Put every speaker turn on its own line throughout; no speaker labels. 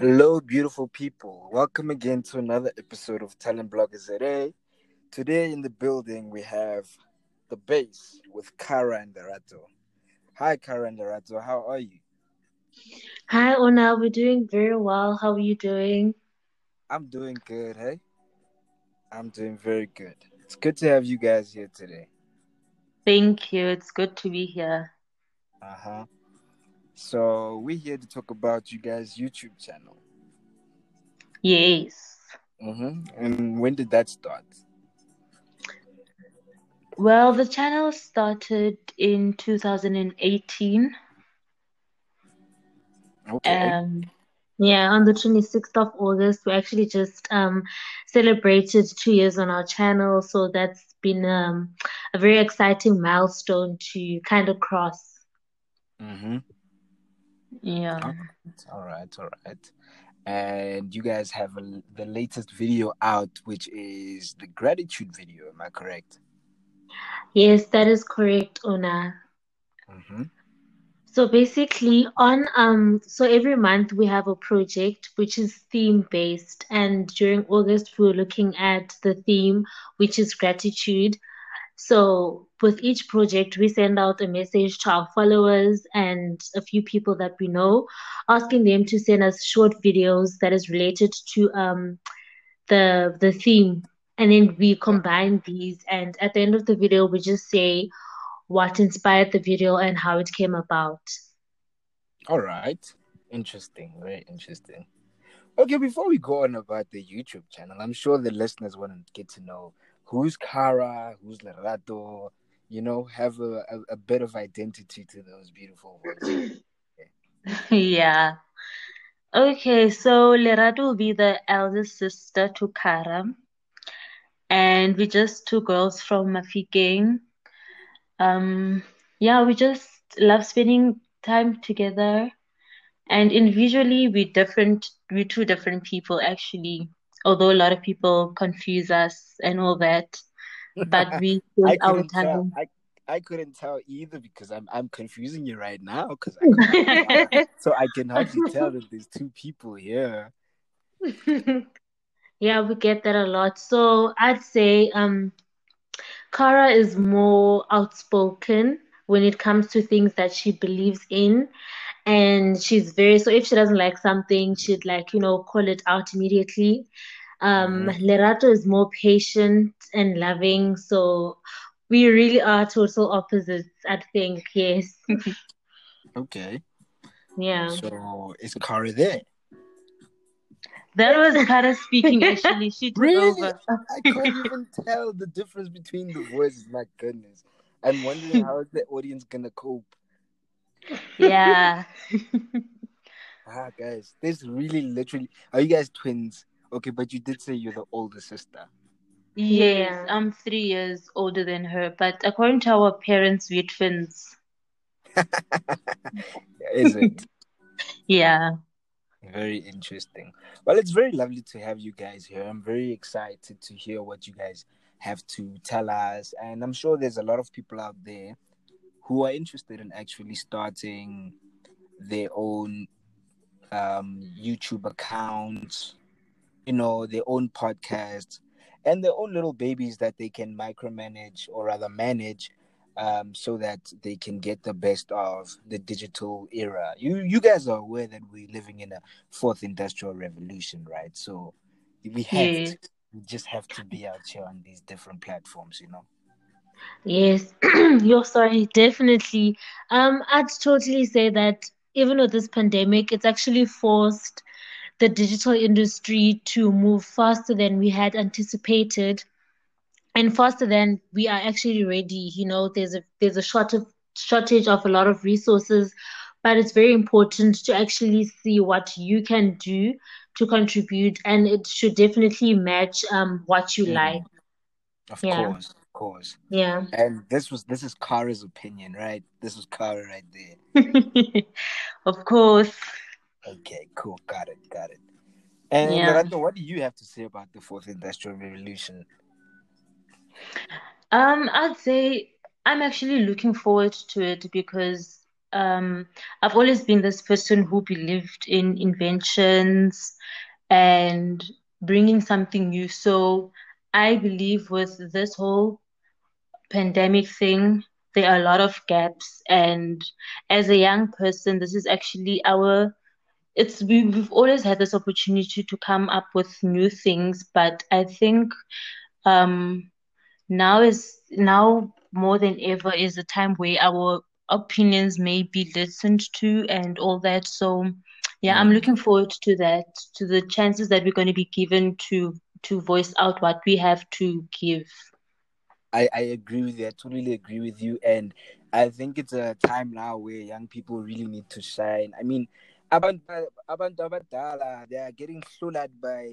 Hello, beautiful people. Welcome again to another episode of Talent Bloggers Today. Today in the building, we have the base with Cara and Lerato. Hi, Cara and Lerato. How are you?
Hi, Ona. We're doing very well. How are you doing?
I'm doing good, hey? I'm doing very good. It's good to have you guys here today.
Thank you. It's good to be here.
Uh huh. So, we're here to talk about you guys' YouTube channel.
Yes.
Mm-hmm. And when did that start?
Well, the channel started in 2018.
Okay.
Um, yeah, on the 26th of August, we actually just um celebrated two years on our channel. So that's been um a very exciting milestone to kind of cross.
mm-hmm.
Yeah.
All right, all right. And you guys have a, the latest video out, which is the gratitude video. Am I correct?
Yes, that is correct, Ona.
Mm-hmm.
So basically on um so every month we have a project which is theme based and during August we were looking at the theme which is gratitude. So with each project we send out a message to our followers and a few people that we know asking them to send us short videos that is related to um the the theme and then we combine these and at the end of the video we just say what inspired the video and how it came about.
All right. Interesting. Very interesting. Okay, before we go on about the YouTube channel, I'm sure the listeners want to get to know who's Cara, who's Lerato, you know, have a, a, a bit of identity to those beautiful voices.
yeah. Okay, so Lerato will be the eldest sister to Cara. And we're just two girls from Mafikeng. Um, yeah, we just love spending time together. And individually, we're different, we're two different people actually. Although a lot of people confuse us and all that, but we
I couldn't tell. I, I couldn't tell either because I'm I'm confusing you right now because so I can hardly tell that there's two people here.
Yeah, we get that a lot. So I'd say um Cara is more outspoken when it comes to things that she believes in. And she's very, so if she doesn't like something, she'd like, you know, call it out immediately. Um,
Mhm.
Lerato is more patient and loving. So we really are total opposites, I think. Yes.
Okay.
Yeah.
So is Cara there?
That was Cara speaking, actually. She took
Really?
over.
I can't even tell the difference between the voices. My goodness. I'm wondering how is the audience gonna cope.
Yeah.
Ah, guys, there's really literally. Are you guys twins? Okay, but you did say you're the older sister.
Yes, Yeah. I'm three years older than her, but according to our parents, we're twins.
Is it?
Yeah.
Very interesting. Well, it's very lovely to have you guys here. I'm very excited to hear what you guys have to tell us. And I'm sure there's a lot of people out there who are interested in actually starting their own um, YouTube accounts, you know, their own podcasts, and their own little babies that they can micromanage or rather manage um, so that they can get the best of the digital era. You you guys are aware that we're living in a fourth industrial revolution, right? So we have
Yes.
to, we just have to be out here on these different platforms, you know.
Yes. You're sorry, definitely. Um, I'd totally say that even with this pandemic, it's actually forced the digital industry to move faster than we had anticipated and faster than we are actually ready. You know, there's a there's a short of shortage of a lot of resources, but it's very important to actually see what you can do to contribute, and it should definitely match um what you
Mm.
like.
Of
Yeah,
course, course.
yeah.
And this was this is Cara's opinion, right? This was Cara right there.
Of course.
Okay, cool, got it, got it. And
Yeah.
Lerato, what do you have to say about the fourth industrial revolution?
Um, I'd say I'm actually looking forward to it because um, I've always been this person who believed in inventions and bringing something new. So I believe with this whole pandemic thing, there are a lot of gaps. And as a young person, this is actually our it's we, we've always had this opportunity to come up with new things, but I think um now is now more than ever is a time where our opinions may be listened to and all that. So yeah, I'm
Mm.
looking forward to that, to the chances that we're going to be given to to voice out what we have to give.
I, I agree with you. I totally agree with you. And I think it's a time now where young people really need to shine. I mean, abantu abantu abadala, they are getting flooded by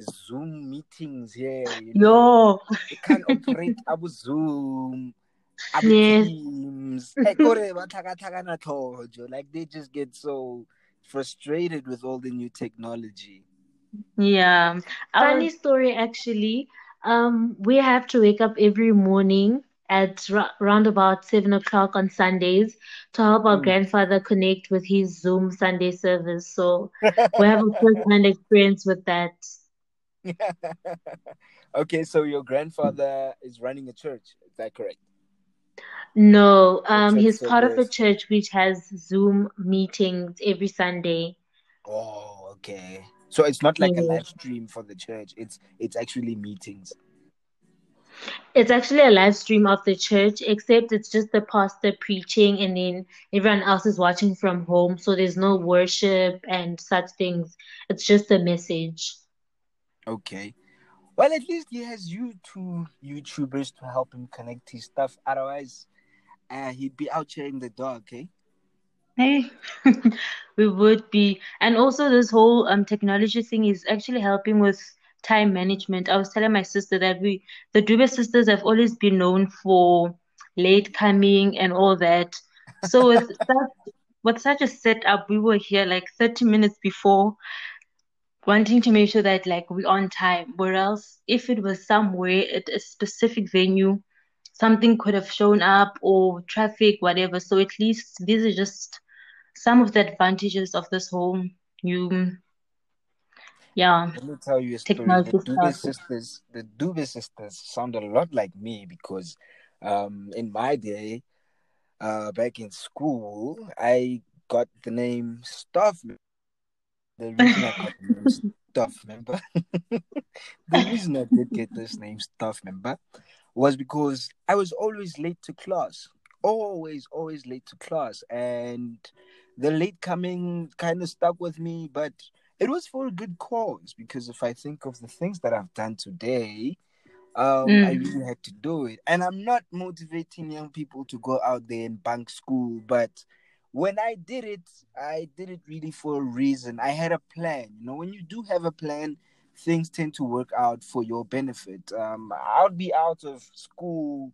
Zoom meetings here, you know.
Yo,
They can't operate abu Zoom, abu
yes,
Teams. Eh, kore bathakathakana thojo. Like they just get so frustrated with all the new technology.
yeah.
Our
Funny story, actually. Um, we have to wake up every morning at round about seven o'clock on Sundays to help our
Mm.
grandfather connect with his Zoom Sunday service. So we have a first-hand experience with that.
okay, so your grandfather is running a church. Is that correct?
No, um, he's part of a church which has Zoom meetings every Sunday.
Oh, okay. So it's not like a live stream for the church. It's it's actually meetings.
It's actually a live stream of the church, except it's just the pastor preaching and then everyone else is watching from home. So there's no worship and such things. It's just a message.
Okay. Well, at least he has you two YouTubers to help him connect his stuff. Otherwise, uh, he'd be out chasing the dog. Okay.
Hey, we would be. And also this whole um technology thing is actually helping with time management. I was telling my sister that we, the Dube sisters have always been known for late coming and all that. So with such with such a setup, we were here like 30 minutes before, wanting to make sure that like we're on time. Whereas if it was somewhere at a specific venue, something could have shown up or traffic, whatever. So at least these are just some of the advantages of this whole new, yeah,
Let me tell you a story. The
technology stuff.
sisters, the Dube sisters sound a lot like me because, um, in my day, uh, back in school, I got the name Stuff. The reason I got the name Stuff, remember? the reason I did get this name Stuff, remember, was because I was always late to class. Always, always late to class. And the late coming kind of stuck with me, but it was for a good cause because if I think of the things that I've done today, um, I
Mm,
really had to do it. And I'm not motivating young people to go out there and bank school, but when I did it, I did it really for a reason. I had a plan. You know, when you do have a plan, things tend to work out for your benefit. Um, I'll be out of school,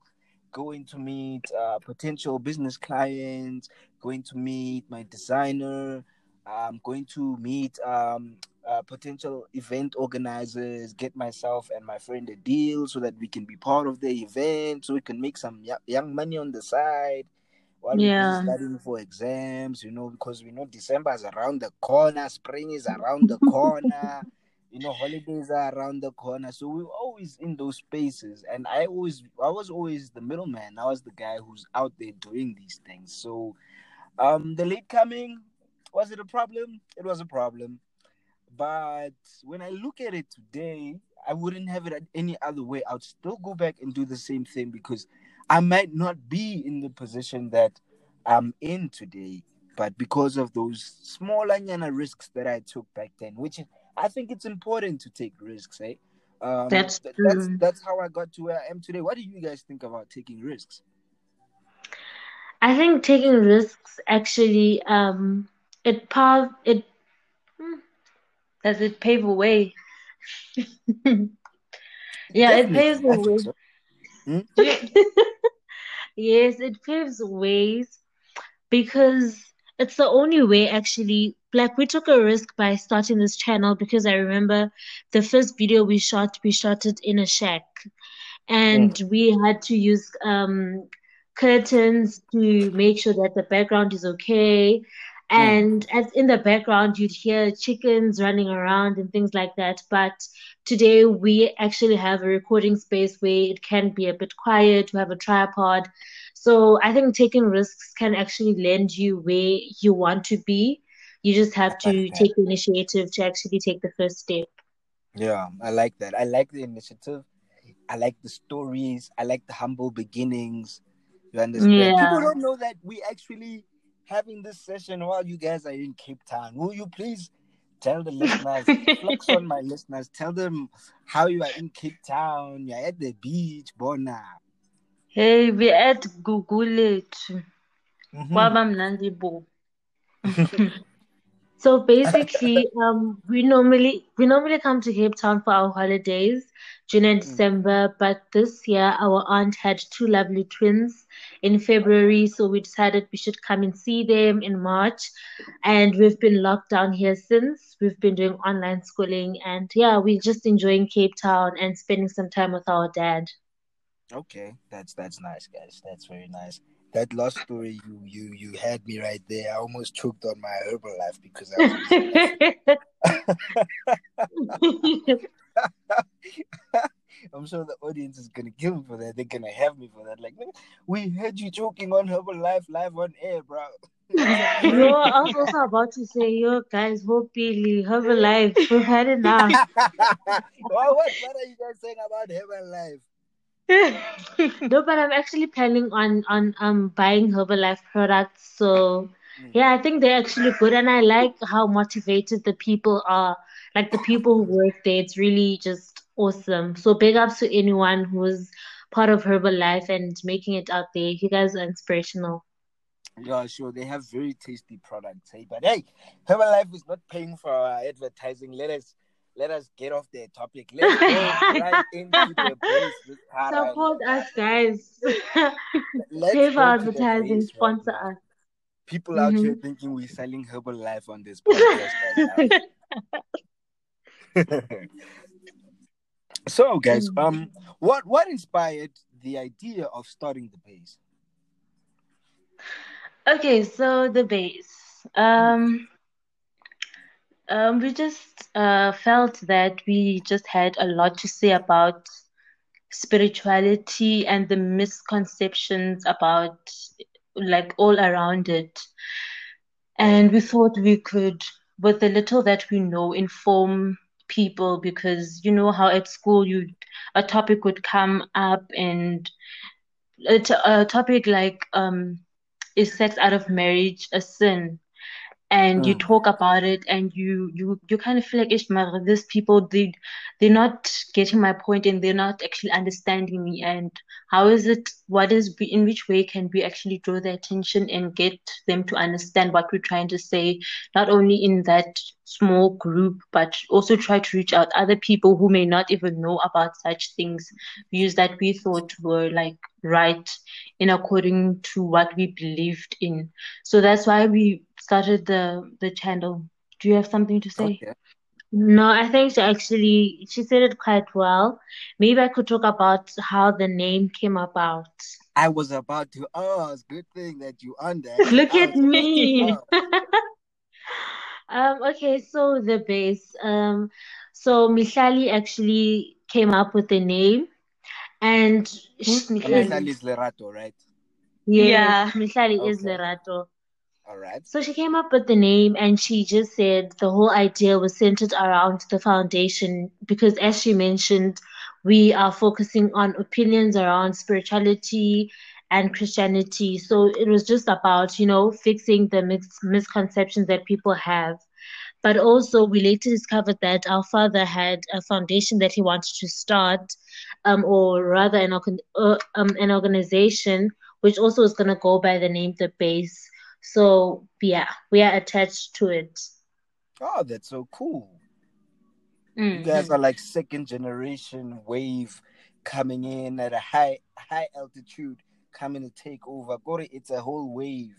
going to meet uh, potential business clients, going to meet my designer, I'm going to meet um, uh, potential event organizers, get myself and my friend a deal so that we can be part of the event, so we can make some y- young money on the side while we're
yeah,
studying for exams, you know, because we know December is around the corner, spring is around the corner, you know, holidays are around the corner. So we're always in those spaces. And I always, I was always the middleman. I was the guy who's out there doing these things. So um, the late coming, was it a problem? It was a problem. But when I look at it today, I wouldn't have it any other way. I'd still go back and do the same thing because I might not be in the position that I'm in today, but because of those small anyana risks that I took back then, which I think it's important to take risks, eh? Um,
that's
th- that's that's how I got to where I am today. What do you guys think about taking risks?
I think taking risks actually, um, it pav it hmm, does it pave a way? Yeah, it paves a way.
so. Hmm?
Yes, it paves ways because it's the only way actually. Like we took a risk by starting this channel because I remember the first video we shot, we shot it in a shack and we had to use um curtains to make sure that the background is okay. And mm. as in the background, you'd hear chickens running around and things like that. But today, we actually have a recording space where it can be a bit quiet. We have a tripod. So I think taking risks can actually land you where you want to be. You just have to take the initiative to actually take the first step.
Yeah, I like that. I like the initiative. I like the stories. I like the humble beginnings. You understand? Yeah. People don't know that we actually having this session while you guys are in Cape Town. Will you please tell the listeners, flex on my listeners, tell them how you are in Cape Town, you're at the beach, Bona.
Hey, we're at Gugulethu. Mm-hmm. So basically, um, we normally we normally come to Cape Town for our holidays, June and mm. December. But this year, our aunt had two lovely twins in February, so we decided we should come and see them in March. And we've been locked down here since. We've been doing online schooling, and yeah, we're just enjoying Cape Town and spending some time with our dad.
Okay, that's that's nice, guys. That's very nice that last story you you you had me right there. I almost choked on my Herbalife because I was. I'm sure the audience is gonna kill me for that. They're gonna have me for that. Like, we heard you joking on Herbalife live on air, bro.
no, I was also about to say, yo, guys, hopefully Herbalife, we've had enough.
what, what, what are you guys saying about Herbalife?
No, but I'm actually planning on on um buying Herbalife products. So mm. yeah, I think they're actually good, and I like how motivated the people are. Like the people who work there, it's really just awesome. So big ups to anyone who's part of Herbalife and making it out there. You guys are inspirational.
Yeah, sure. They have very tasty products, hey. But hey, Herbalife is not paying for our advertising. Let us let us get off the topic. Let's go right into the base.
Support us, guys. Pay for advertising, sponsor right us.
People mm-hmm. out here thinking we're selling Herbalife on this podcast so, guys, mm-hmm. um, what what inspired the idea of starting the base?
Okay, so the base. Um, um, we just uh, felt that we just had a lot to say about spirituality and the misconceptions about like all around it. And we thought we could, with the little that we know, inform people because you know how at school you a topic would come up and a, t- a topic like um is sex out of marriage a sin and mm. you talk about it and you you you kind of feel like Ishmael, these people they they're not getting my point and they're not actually understanding me. And how is it what is in which way can we actually draw their attention and get them to understand what we're trying to say not only in that small group but also try to reach out other people who may not even know about such things. Views that we thought were like right in according to what we believed in. So that's why we started the the channel do you have something to say okay. No, I think she actually she said it quite well. Maybe I could talk about how the name came about.
I was about to ask. Good thing that you on that.
Look at me. um. Okay. So the base. Um. So Mihlali actually came up with the name, and
Mihlali is Lerato, right?
Yes, yeah. Mihlali okay. is Lerato.
All right.
So she came up with the name and she just said the whole idea was centered around the foundation because, as she mentioned, we are focusing on opinions around spirituality and Christianity. So it was just about, you know, fixing the mis- misconceptions that people have. But also, we later discovered that our father had a foundation that he wanted to start, um, or rather, an, uh, um, an organization which also is going to go by the name The Base so yeah, we are attached to it.
Oh, that's so cool. Mm-hmm. You guys are like second generation wave coming in at a high high altitude, coming to take over. Corey, it's a whole wave.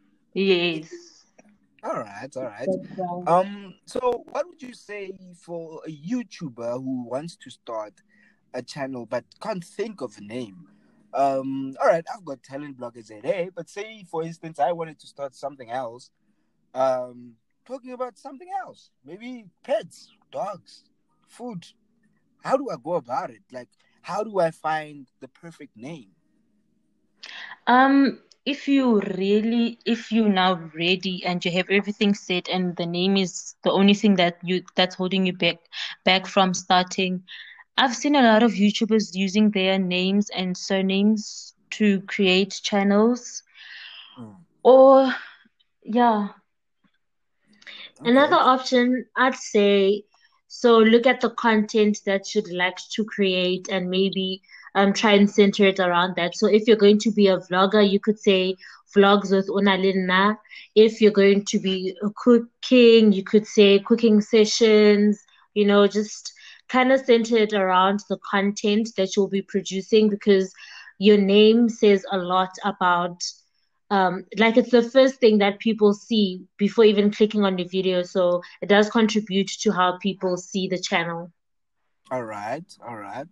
yes.
All right, all right. Um, so what would you say for a YouTuber who wants to start a channel but can't think of a name? Um, all right, I've got talent bloggers at A, but say for instance I wanted to start something else, um, talking about something else, maybe pets, dogs, food. How do I go about it? Like, how do I find the perfect name?
Um, if you really, if you now ready and you have everything set and the name is the only thing that you that's holding you back back from starting, I've seen a lot of YouTubers using their names and surnames to create channels.
Hmm.
Or yeah,
Another option, I'd say, so look at the content that you'd like to create and maybe um try and center it around that. So if you're going to be a vlogger, you could say vlogs with Una If you're going to be uh, cooking, you could say cooking sessions, you know, just kind of centered around the content that you'll be producing because your name says a lot about um, like it's the first thing that people see before even clicking on the video. So it does contribute to how people see the channel.
All right, all right.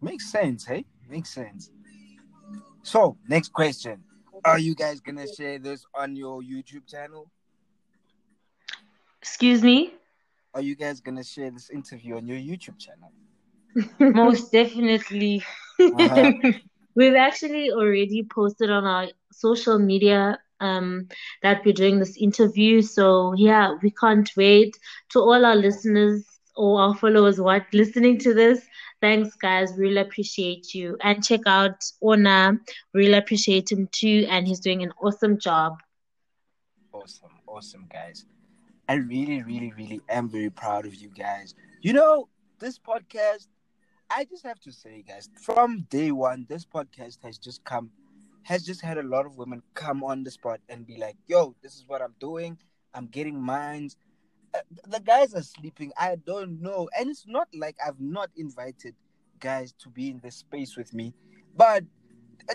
Makes sense, hey? Makes sense. So, next question. Are you guys gonna share this on your YouTube channel?
excuse me.
Are you guys gonna share this interview on your YouTube channel?
Most definitely.
Uh-huh.
We've actually already posted on our social media um, that we're doing this interview. So yeah, we can't wait. To all our listeners or our followers what listening to this, thanks guys. Really appreciate you. And check out Ona. Really appreciate him too. And he's doing an awesome job.
Awesome, awesome, guys. I really, really, really am very proud of you guys. You know, this podcast, I just have to say, guys, from day one, this podcast has just come, has just had a lot of women come on the spot and be like, yo, this is what I'm doing. I'm getting mines. Uh, the guys are sleeping. I don't know. And it's not like I've not invited guys to be in this space with me, but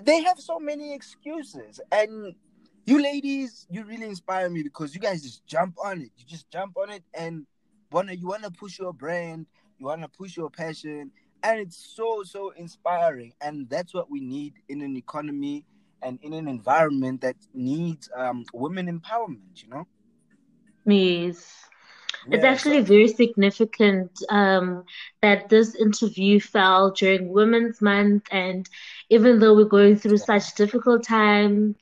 they have so many excuses. And you ladies, you really inspire me because you guys just jump on it. You just jump on it and wanna you wanna push your brand, you wanna push your passion, and it's so so inspiring. And that's what we need in an economy and in an environment that needs um women empowerment. You know.
Yes. It's actually
So
very significant um, that this interview fell during Women's Month, and even though we're going through such difficult time,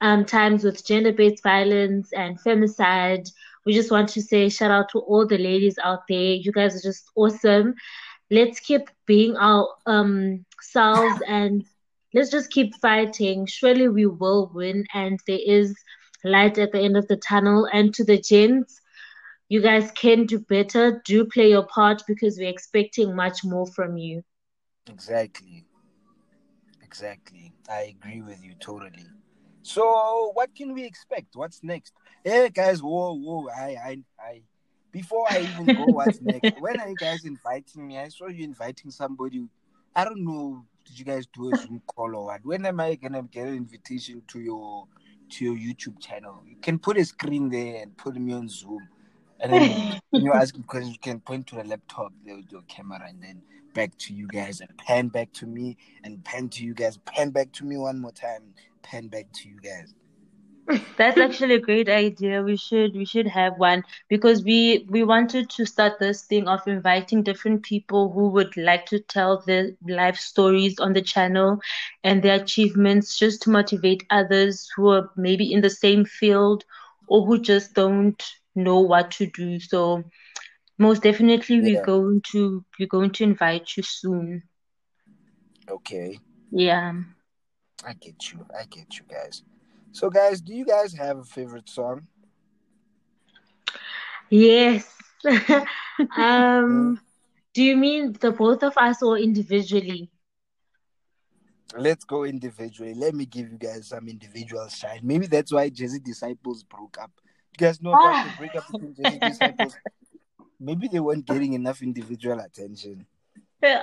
um, times with gender-based violence and femicide, we just want to say shout out to all the ladies out there. You guys are just awesome. Let's keep being our um, selves and let's just keep fighting. Surely we will win, and there is light at the end of the tunnel. And to the gents, you guys can do better. Do play your part because we're expecting much more from you.
exactly, exactly. I agree with you totally. So what can we expect? What's next? Hey guys, whoa, whoa, I, I, I. Before I even go, what's next? When are you guys inviting me? I saw you inviting somebody. I don't know. Did you guys do a Zoom call or what? When am I gonna get an invitation to your to your YouTube channel? You can put a screen there and put me on Zoom, and then you ask because you can point to the laptop with your camera and then back to you guys and pan back to me and pan to you guys, pan back to me one more time, pan back to you guys.
That's actually a great idea. We should we should have one because we we wanted to start this thing of inviting different people who would like to tell their life stories on the channel and their achievements just to motivate others who are maybe in the same field or who just don't know what to do. So most definitely we're going to we're going to invite you soon.
Okay.
Yeah.
I get you. I get you guys. So guys, do you guys have a favorite song?
Yes. Um, do you mean the both of us or individually?
Let's go individually. Let me give you guys some individual shine. Maybe that's why Jesse Disciples broke up. You guys know about the breakup between Jesse Disciples? Maybe they weren't getting enough individual attention.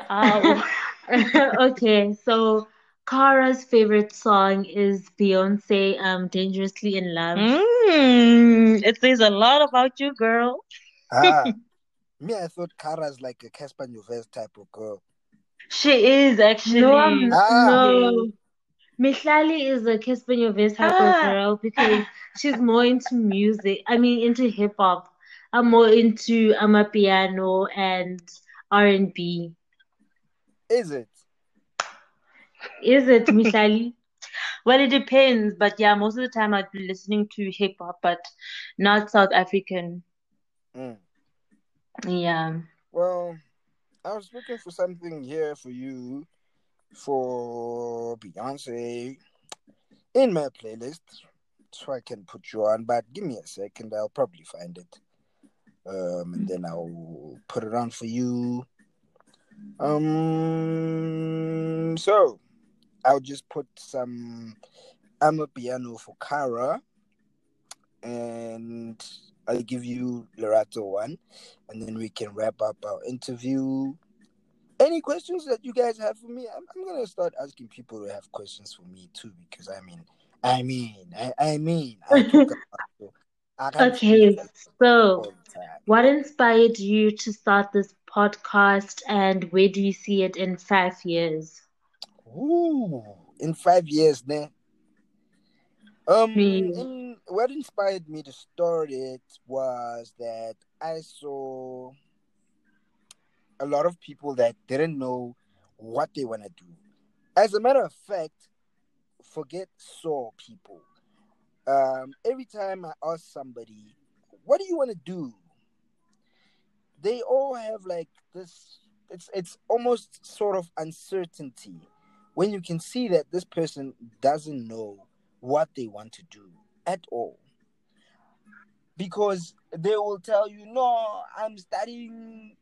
Um, okay, so Cara's favorite song is Beyonce, um, Dangerously in Love.
Mm, it says a lot about you, girl.
Ah, me, I thought Cara's like a Cassper Nyovest type of girl.
She is actually.
No, I'm.
Ah.
No. Mihlali is a Cassper Nyovest type of
Ah.
girl because she's more into music. I mean, into hip hop. I'm more into amapiano and R&B.
Is it?
Is it, Mihlali?
Well, it depends, but yeah, most of the time I'd be listening to hip hop, but not South African.
Mm.
Yeah.
Well, I was looking for something here for you for Beyonce in my playlist so I can put you on, but give me a second, I'll probably find it. Um, and then I'll put it on for you. Um, so I'll just put some amapiano for Cara, and I'll give you Lerato one, and then we can wrap up our interview. Any questions that you guys have for me? I'm, I'm gonna start asking people who have questions for me too, because I mean, I mean, I, I mean, I talk about so I
Okay, so
all the time.
what inspired you to start this podcast and where do you see it in five years?
Ooh, in five years, then. Um, in, what inspired me to start it was that I saw a lot of people that didn't know what they want to do. As a matter of fact, forget saw people. Um, every time I ask somebody, "What do you want to do?" They all have like this. It's it's almost sort of uncertainty when you can see that this person doesn't know what they want to do at all because they will tell you no i'm studying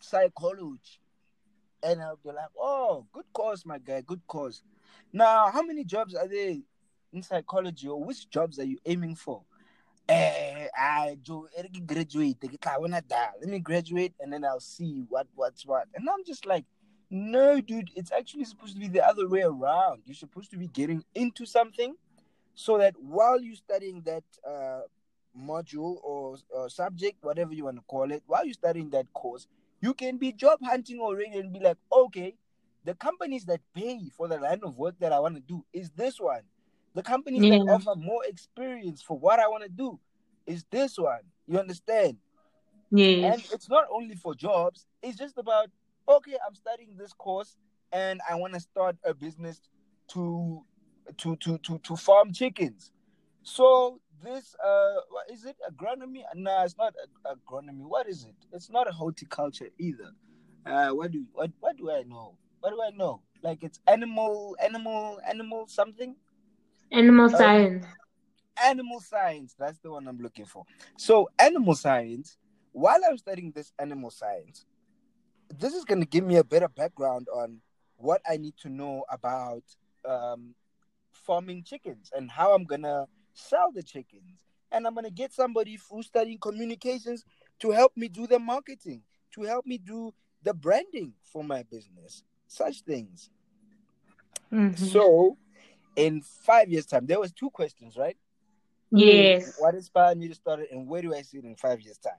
psychology and i'll be like oh good cause my guy good cause now how many jobs are there in psychology or which jobs are you aiming for eh, I do graduate. Let me graduate and then I'll see what what's what. And I'm just like, no, dude, it's actually supposed to be the other way around. You're supposed to be getting into something so that while you're studying that uh, module or, or subject, whatever you want to call it, while you're studying that course, you can be job hunting already and be like, okay, the companies that pay for the line of work that I want to do is this one. The companies that offer more experience for what I want to do is this one. You understand? And it's not only for jobs, it's just about okay, I'm studying this course and I want to start a business to to to to to farm chickens. So this uh what is it agronomy? No, it's not ag- agronomy. What is it? It's not a horticulture either. Uh what do what what do I know? What do I know? Like it's animal animal animal something?
Animal
Um,
science.
animal science that's the one i'm looking for so animal science while i'm studying this animal science this is going to give me a better background on what i need to know about um, farming chickens and how i'm going to sell the chickens and i'm going to get somebody who's studying communications to help me do the marketing to help me do the branding for my business such things
Mhm.
so in five years time there was two questions right
Yes.
what inspired me to start it, and where do I see it in five years' time?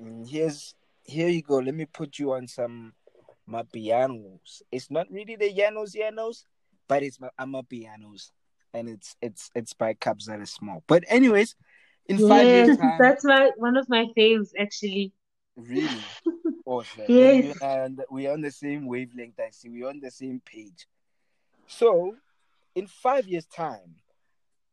Mm, Here's here you go. Let me put you on some my pianos. It's not really the Llanos Llanos, but it's my amapianos, and it's it's it's by Kabza De Small. But anyways, in five years' time,
that's my one of my faves actually.
really awesome.
Yes.
and I are on the- we're on the same wavelength. I see. We're on the same page. So, in five years' time,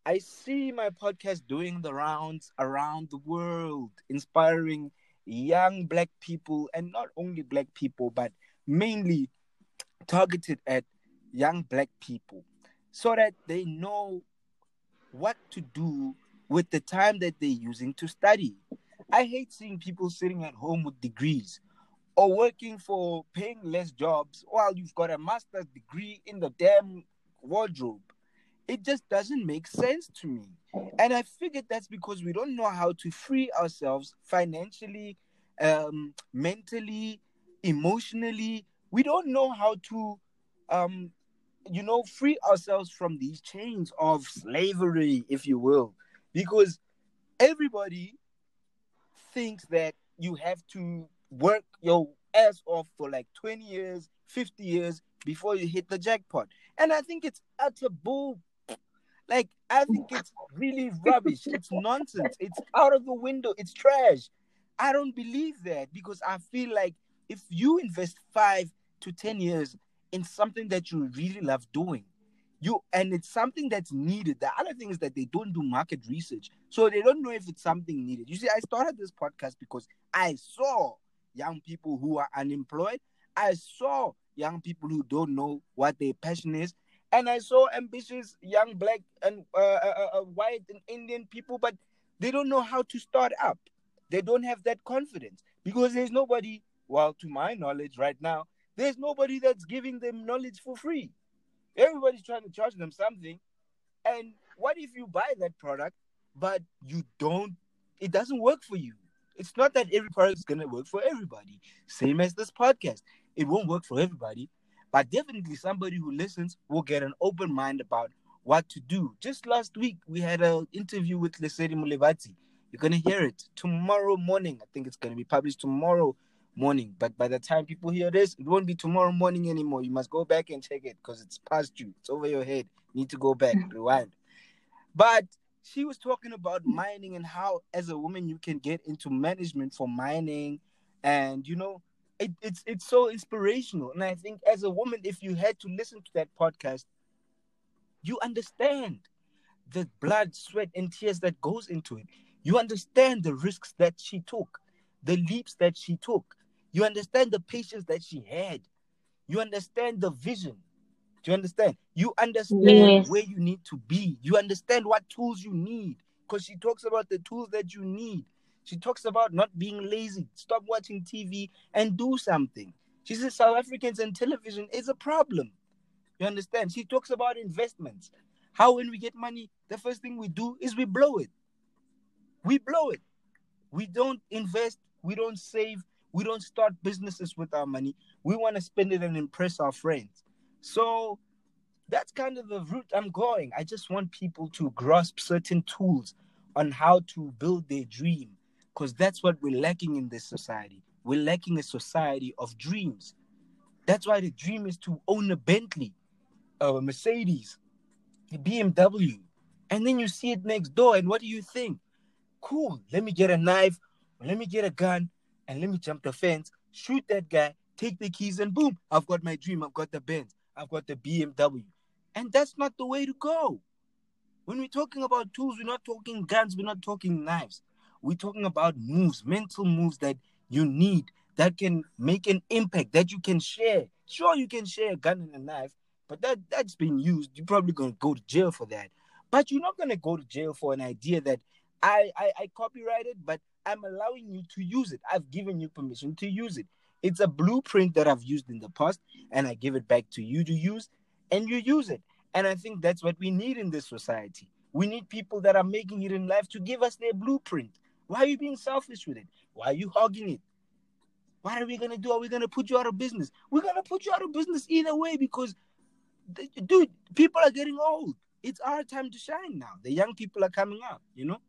I see my podcast doing the rounds around the world, inspiring young black people, and not only black people, but mainly targeted at young black people, so that they know what to do with the time that they're using to study. I hate seeing people sitting at home with degrees or working for paying less jobs while you've got a master's degree in the damn wardrobe. It just doesn't make sense to me. And I figured that's because we don't know how to free ourselves financially, um, mentally, emotionally. We don't know how to, um, you know, free ourselves from these chains of slavery, if you will. Because everybody thinks that you have to work your ass off for like 20 years, 50 years before you hit the jackpot. And I think it's utter bull. Like, I think it's really rubbish. It's nonsense. It's out of the window. It's trash. I don't believe that because I feel like if you invest five to 10 years in something that you really love doing, you and it's something that's needed. The other thing is that they don't do market research, so they don't know if it's something needed. You see, I started this podcast because I saw young people who are unemployed. I saw young people who don't know what their passion is, and I saw ambitious young black and uh, uh, uh, uh white and Indian people, but they don't know how to start up. They don't have that confidence because there's nobody. Well, to my knowledge, right now, there's nobody that's giving them knowledge for free. Everybody's trying to charge them something. And what if you buy that product, but you don't, it doesn't work for you? It's not that every product is going to work for everybody. Same as this podcast. It won't work for everybody, but definitely somebody who listens will get an open mind about what to do. Just last week, we had an interview with Lesedi Mulevati. You're going to hear it tomorrow morning. I think it's going to be published tomorrow morning. But by the time people hear this, it won't be tomorrow morning anymore. You must go back and check it because it's past you. It's over your head. You need to go back, mm. rewind. But she was talking about mining and how, as a woman, you can get into management for mining, and you know, it, it's it's so inspirational. And I think, as a woman, if you had to listen to that podcast, you understand the blood, sweat, and tears that goes into it. You understand the risks that she took, the leaps that she took, you understand the patience that she had. You understand the vision. Do you understand? You understand yes. where you need to be. You understand what tools you need. Because she talks about the tools that you need. She talks about not being lazy. Stop watching TV and do something. She says South Africans and television is a problem. You understand? She talks about investments. How when we get money, the first thing we do is we blow it. We blow it. We don't invest, we don't save, we don't start businesses with our money. We want to spend it and impress our friends. So that's kind of the route I'm going. I just want people to grasp certain tools on how to build their dream because that's what we're lacking in this society. We're lacking a society of dreams. That's why the dream is to own a Bentley, uh, a Mercedes, a BMW. And then you see it next door, and what do you think? Cool, let me get a knife, let me get a gun, and let me jump the fence, shoot that guy, take the keys, and boom, I've got my dream. I've got the Benz. I've got the BMW. And that's not the way to go. When we're talking about tools, we're not talking guns, we're not talking knives. We're talking about moves, mental moves that you need that can make an impact, that you can share. Sure, you can share a gun and a knife, but that, that's been used. You're probably to go to jail for that. But you're not to go to jail for an idea that I, I, I copyrighted, but I'm allowing you to use it. I've given you permission to use it. It's a blueprint that I've used in the past, and I give it back to you to use, and you use it. And I think that's what we need in this society. We need people that are making it in life to give us their blueprint. Why are you being selfish with it? Why are you hogging it? What are we gonna do? Are we gonna put you out of business? We're gonna put you out of business either way because, dude, people are getting old. It's our time to shine now. The young people are coming up, you know.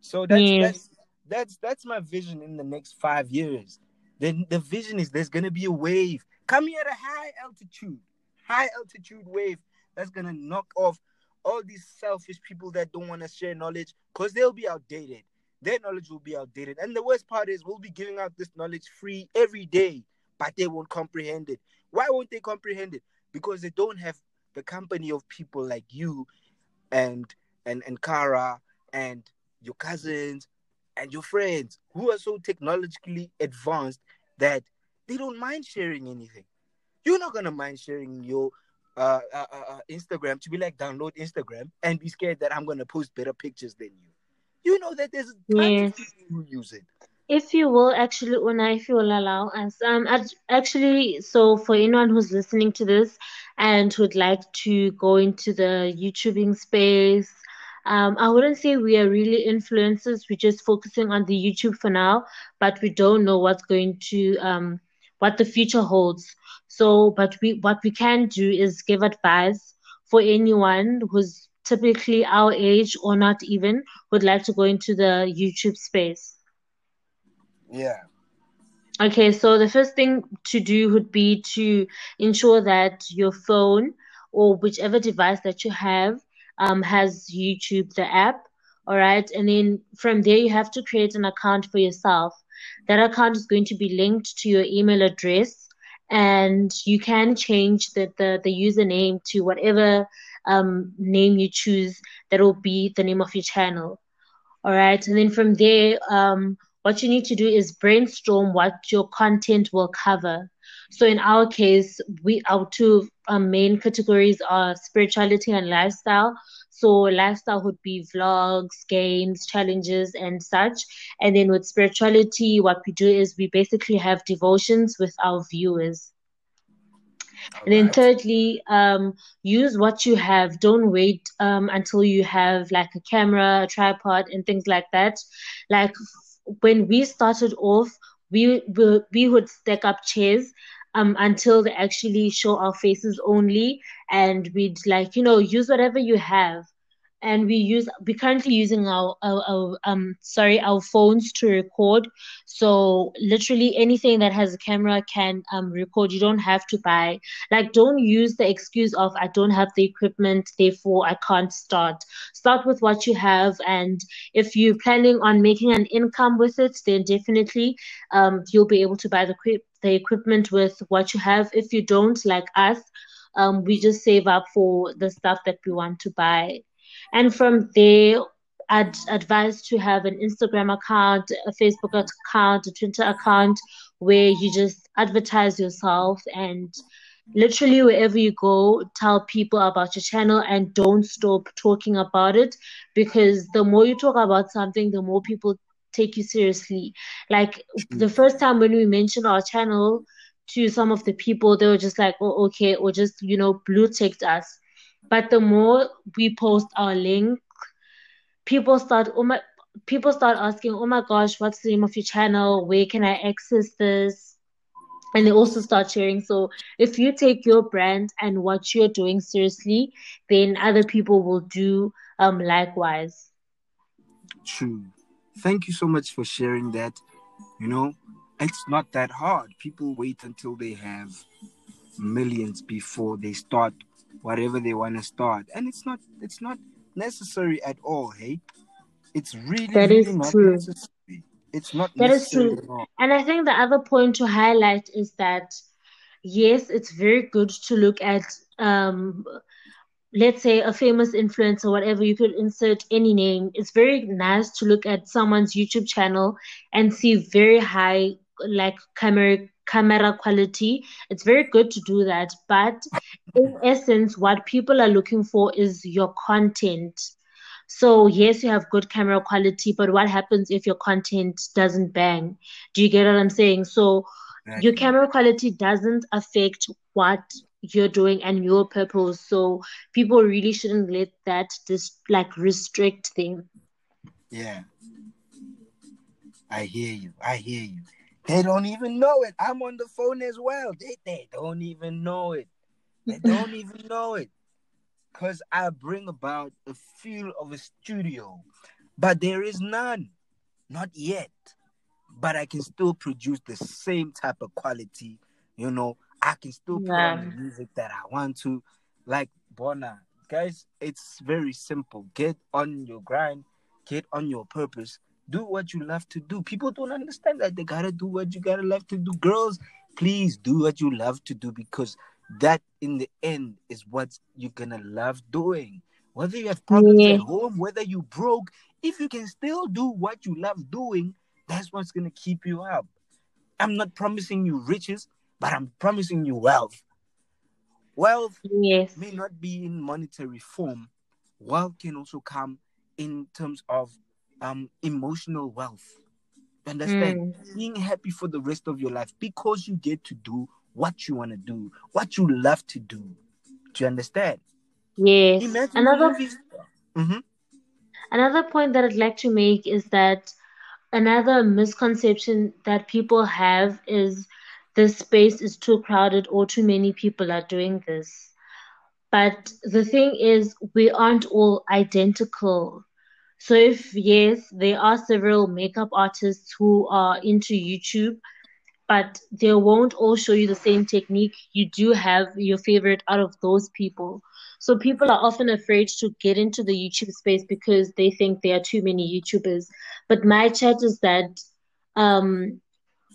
So that's yes. that's that's that's my vision in the next five years. Then the vision is there's gonna be a wave coming at a high altitude, high altitude wave that's gonna knock off all these selfish people that don't want to share knowledge because they'll be outdated. Their knowledge will be outdated. And the worst part is we'll be giving out this knowledge free every day, but they won't comprehend it. Why won't they comprehend it? Because they don't have the company of people like you and and and Cara and your cousins and your friends who are so technologically advanced that they don't mind sharing anything. You're not gonna mind sharing your uh, uh, uh, uh, Instagram to be like download Instagram and be scared that I'm gonna post better pictures than you. You know that there's yes. it.
If you will, actually, Una, if you will allow us, um, actually, so for anyone who's listening to this and would like to go into the YouTubing space, um, I wouldn't say we are really influencers. We're just focusing on the YouTube for now, but we don't know what's going to um, what the future holds. So, but we what we can do is give advice for anyone who's typically our age or not even would like to go into the YouTube space.
Yeah.
Okay, so the first thing to do would be to ensure that your phone or whichever device that you have um, has YouTube, the app. All right. And then from there, you have to create an account for yourself. That account is going to be linked to your email address, and you can change the, the, the username to whatever um, name you choose that will be the name of your channel. All right. And then from there, um, what you need to do is brainstorm what your content will cover. So in our case, we our two um, main categories are spirituality and lifestyle. So lifestyle would be vlogs, games, challenges, and such. And then with spirituality, what we do is we basically have devotions with our viewers. All and then right. thirdly, um, use what you have. Don't wait um, until you have like a camera, a tripod, and things like that. Like when we started off, we we, we would stack up chairs um, until they actually show our faces only, and we'd like you know use whatever you have and we use we currently using our, our, our, um sorry our phones to record. So literally anything that has a camera can um record. You don't have to buy like don't use the excuse of i don't have the equipment therefore i can't start. Start with what you have and if you're planning on making an income with it then definitely um you'll be able to buy the the equipment with what you have. If you don't like us um, we just save up for the stuff that we want to buy and from there, I'd advise to have an Instagram account, a Facebook account, a Twitter account where you just advertise yourself and literally wherever you go, tell people about your channel and don't stop talking about it because the more you talk about something, the more people take you seriously. Like hmm. the first time when we mentioned our channel to some of the people, they were just like, oh, okay, or just, you know, blue ticked us. But the more we post our link, people start oh my people start asking, oh my gosh, what's the name of your channel? Where can I access this? And they also start sharing. So if you take your brand and what you're doing seriously, then other people will do um likewise.
True. Thank you so much for sharing that. You know, it's not that hard. People wait until they have millions before they start whatever they want to start. And it's not it's not necessary at all hey. It's really
that
really
is
not
true.
necessary. It's not
that is true. and i think the other point to highlight is that yes it's very good to look at um let's say a famous influencer whatever you could insert any name. It's very nice to look at someone's youtube channel and see very high like camera camera quality. It's very good to do that. But in essence, what people are looking for is your content. So yes, you have good camera quality, but what happens if your content doesn't bang? Do you get what I'm saying? So your camera quality doesn't affect what you're doing and your purpose. So people really shouldn't let that just like restrict them.
Yeah. I hear you. I hear you. They don't even know it. I'm on the phone as well. They they don't even know it. They don't even know it. Cause I bring about a feel of a studio, but there is none, not yet. But I can still produce the same type of quality. You know, I can still put yeah. on the music that I want to. Like Bona, guys, it's very simple. Get on your grind, get on your purpose, do what you love to do. People don't understand that they gotta do what you gotta love to do. Girls, please do what you love to do because that in the end is what you're gonna love doing. Whether you have problems yeah. at home, whether you broke, if you can still do what you love doing, that's what's gonna keep you up. I'm not promising you riches, but I'm promising you wealth. Wealth
yes.
may not be in monetary form. Wealth can also come in terms of um emotional wealth. Understand? Mm. Being happy for the rest of your life because you get to do what you want to do, what you love to do. Do you understand?
Yes. Imagine another mm-hmm. another point that I'd like to make is that another misconception that people have is this space is too crowded or too many people are doing this. But the thing is, we aren't all identical. So if yes, there are several makeup artists who are into YouTube, but they won't all show you the same technique. You do have your favorite out of those people. So people are often afraid to get into the YouTube space because they think there are too many YouTubers. But my chat is that um,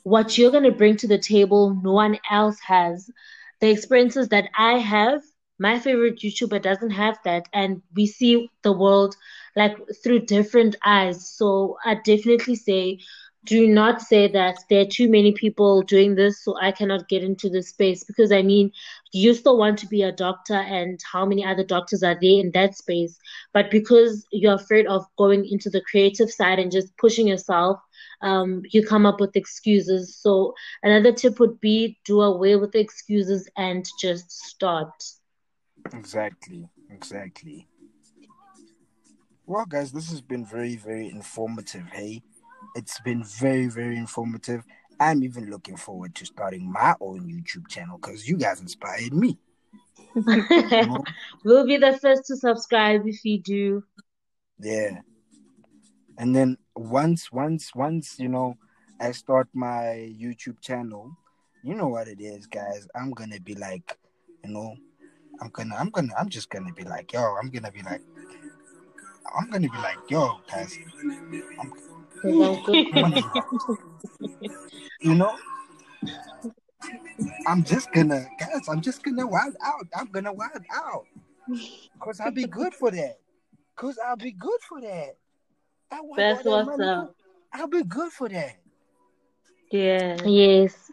what you're going to bring to the table, no one else has. The experiences that I have, my favorite YouTuber doesn't have that. And we see the world like through different eyes. So I definitely say, do not say that there are too many people doing this, so I cannot get into this space. Because I mean, you still want to be a doctor, and how many other doctors are there in that space? But because you're afraid of going into the creative side and just pushing yourself, um, you come up with excuses. So another tip would be do away with the excuses and just start.
Exactly, exactly. Well, guys, this has been very, very informative. Hey, it's been very, very informative. I'm even looking forward to starting my own YouTube channel because you guys inspired me.
we'll be the first to subscribe if you do.
Yeah. And then once, once, once, you know, I start my YouTube channel, you know what it is, guys. I'm gonna be like, you know, I'm gonna, I'm gonna, I'm just gonna be like, yo, I'm gonna be like, I'm gonna be like, yo, guys, I'm, you know, I'm just gonna, guys, I'm just gonna wild out. I'm gonna wild out, cause I'll be good for that. Cause I'll be good for that. I want
That's what's up.
I'll be good for that.
Yeah. Yes.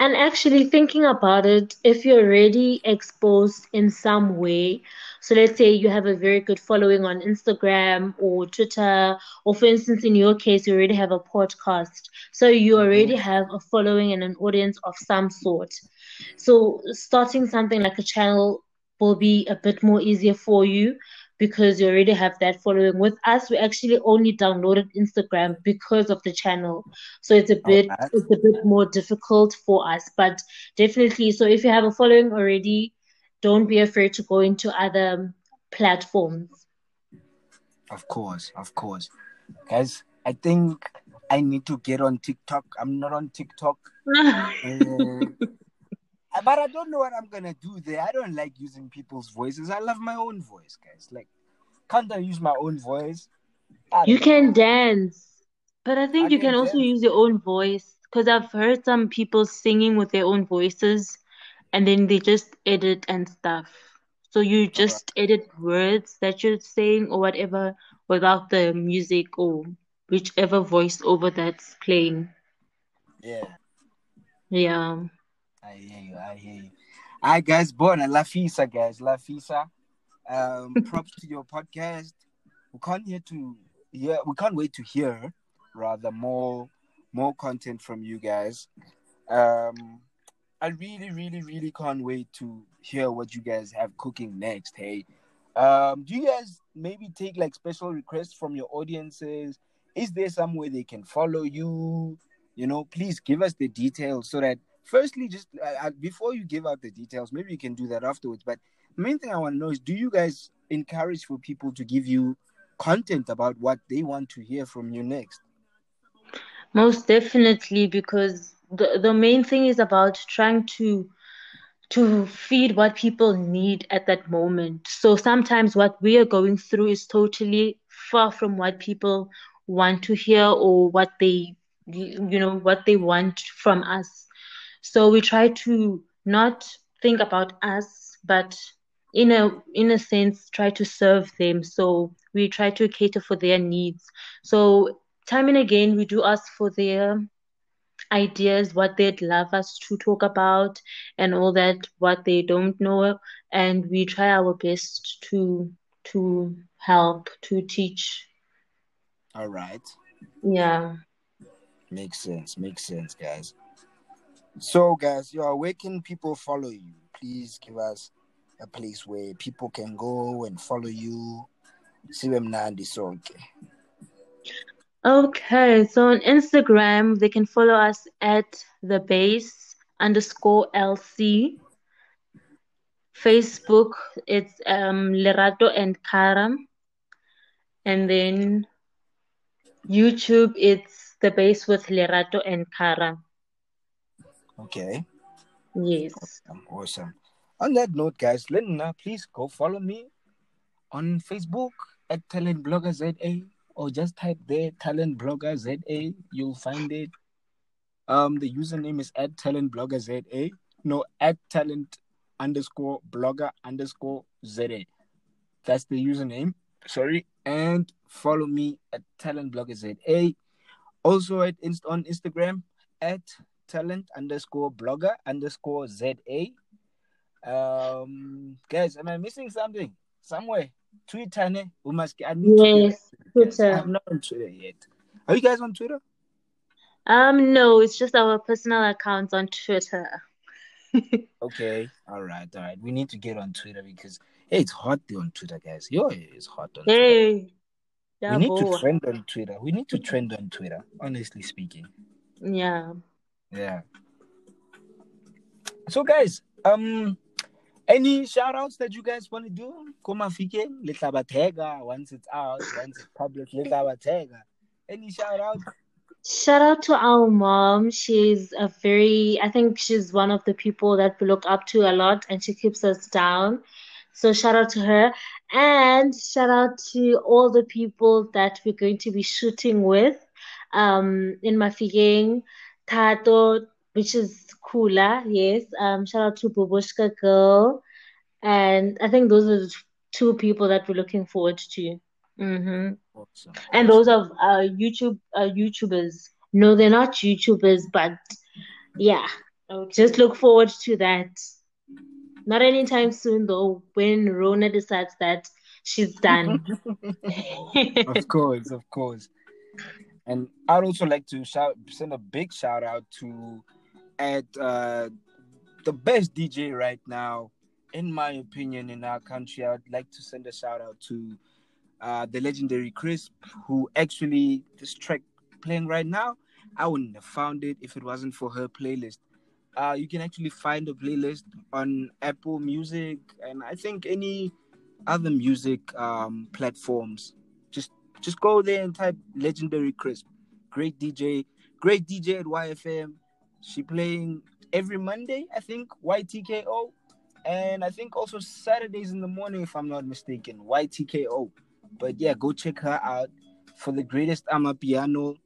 And actually, thinking about it, if you're already exposed in some way, so let's say you have a very good following on Instagram or Twitter, or for instance, in your case, you already have a podcast. So you mm-hmm. already have a following and an audience of some sort. So starting something like a channel will be a bit more easier for you because you already have that following. With us, we actually only downloaded Instagram because of the channel, so it's a bit right. it's a bit more difficult for us. But definitely, so if you have a following already, don't be afraid to go into other platforms.
Of course, of course, guys. I think I need to get on TikTok. I'm not on TikTok. uh, but I don't know what I'm gonna do there. I don't like using people's voices. I love my own voice, guys. Like, can't I use my own voice?
You can dance,
but I think I you can, can also use your own voice because I've heard some people singing with their own voices, and then they just edit and stuff. So you just right. edit words that you're saying or whatever without the music or whichever voiceover that's playing.
Yeah.
Yeah.
I hear you. I hear you. All right, guys. Born La Fisa, guys. La Fisa. Um, props to your podcast. We can't hear to yeah. We can't wait to hear rather more more content from you guys. Um, I really, really, really can't wait to hear what you guys have cooking next. Hey, um, do you guys maybe take like special requests from your audiences? Is there some way they can follow you? You know, please give us the details so that firstly, just uh, uh, before you give out the details, maybe you can do that afterwards. But the main thing I want to know is, do you guys encourage for people to give you content about what they want to hear from you next?
Most definitely, because the the main thing is about trying to to feed what people need at that moment. So sometimes what we are going through is totally far from what people want to hear or what they you know what they want from us so we try to not think about us, but in a in a sense try to serve them. So we try to cater for their needs. So time and again we do ask for their ideas, what they'd love us to talk about, and all that, what they don't know, and we try our best to to help to teach.
All right.
Yeah.
Makes sense. Makes sense, guys. So, guys, you are where can people follow you? Please give us a place where people can go and follow you. Nandi
Okay, so on Instagram, they can follow us at the base underscore LC. Facebook, it's um, Lerato and Karam. And then YouTube, it's the base with Lerato and Karam.
Okay.
Yes.
Awesome. awesome. On that note, guys, Linda, please go follow me on Facebook at Talent Blogger ZA or just type there Talent Blogger ZA. You'll find it. Um, the username is at Talent Blogger ZA. No, at Talent underscore Blogger underscore ZA. That's the username. Sorry, and follow me at Talent Blogger ZA. Also at inst- on Instagram at Talent underscore Blogger underscore ZA. Um, guys, am I missing something somewhere? Twitter, ne? We must. I need
yes,
Twitter. I'm not on Twitter yet. Are you guys on Twitter?
Um, no, it's just our personal accounts on Twitter.
okay, all right, all right. We need to get on Twitter because hey, it's hot there on Twitter, guys. Yo, it's hot on
hey.
Twitter. Yeah, we need boy. to trend on Twitter. We need to trend on Twitter, honestly speaking.
Yeah.
Yeah. So guys, um any shout outs that you guys want to do? Komafike, Letlabatega, once it's out, once it's published, Letlabatega. Any shout outs?
Shout out to our mom. She's a very, I think she's one of the people that we look up to a lot and she keeps us down. So shout out to her. And shout out to all the people that we're going to be shooting with um, in Mafikeng, Tato, which is Kula, yes. Um, shout out to Boboshka Girl. And I think those are the two people that we're looking forward to. Mm-hmm. Awesome. And those are uh, YouTube uh, YouTubers. No, they're not YouTubers, but yeah, just look forward to that. Not anytime soon, though. When Rona decides that she's done.
of course, of course. And I'd also like to shout, send a big shout out to at uh, the best DJ right now, in my opinion, in our country. I'd like to send a shout out to uh, the legendary Crisp, who actually this track playing right now. I wouldn't have found it if it wasn't for her playlist. Uh, you can actually find a playlist on Apple Music and I think any other music um, platforms. Just go there and type legendary Crisp. Great DJ, great DJ at YFM. She playing every Monday, I think, YTKO. And I think also Saturdays in the morning, if I'm not mistaken, YTKO. But yeah, go check her out for the greatest Amapiano.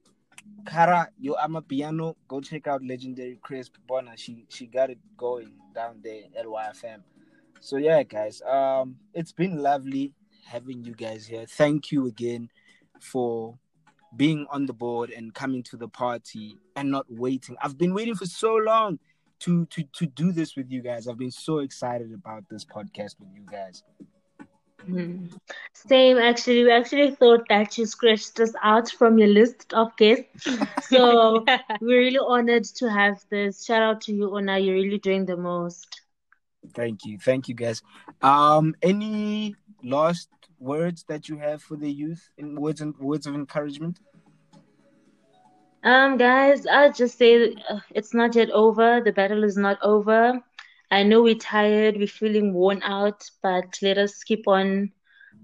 Cara, yo Amapiano, go check out legendary Crisp Bona. She she got it going down there at YFM. So yeah, guys, um, it's been lovely having you guys here. Thank you again for being on the board and coming to the party and not waiting. I've been waiting for so long to to to do this with you guys. I've been so excited about this podcast with you guys.
Mm. Same, actually. We actually thought that you scratched us out from your list of guests. So we're really honored to have this. Shout out to you, Ona. You're really doing the most.
Thank you. Thank you, guys. Um, any last words that you have for the youth in words and words of encouragement?
Um, guys, I'll just say uh, it's not yet over. The battle is not over. I know we're tired, we're feeling worn out, but let us keep on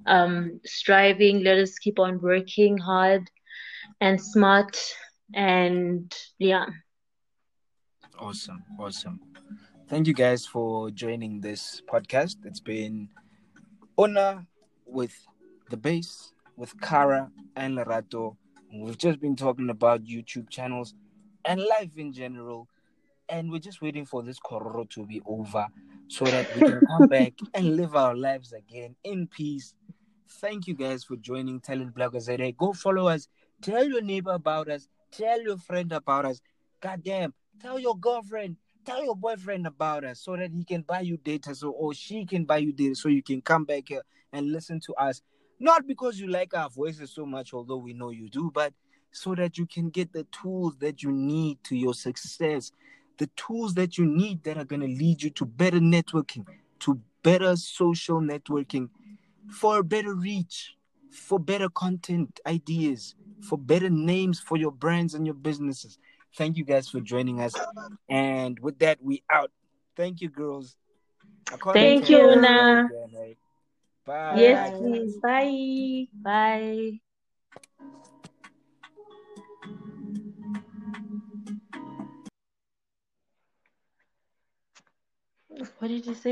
um, striving. Let us keep on working hard and smart. And yeah.
Awesome. Awesome. Thank you guys for joining this podcast. It's been honor with the Base, with Cara and Lerato. We've just been talking about YouTube channels and life in general and we're just waiting for this kororo to be over so that we can come back and live our lives again in peace. Thank you guys for joining Talent Bloggers today. Go follow us. Tell your neighbor about us. Tell your friend about us. Goddamn. Tell your girlfriend. Tell your boyfriend about us so that he can buy you data so or she can buy you data so you can come back here and listen to us. Not because you like our voices so much, although we know you do, but so that you can get the tools that you need to your success the tools that you need that are going to lead you to better networking, to better social networking, for better reach, for better content ideas, for better names for your brands and your businesses. Thank you guys for joining us. And with that, we out. Thank you, girls.
Thank you, Una. Bye. Yes, please. Bye. Bye.
What did you say?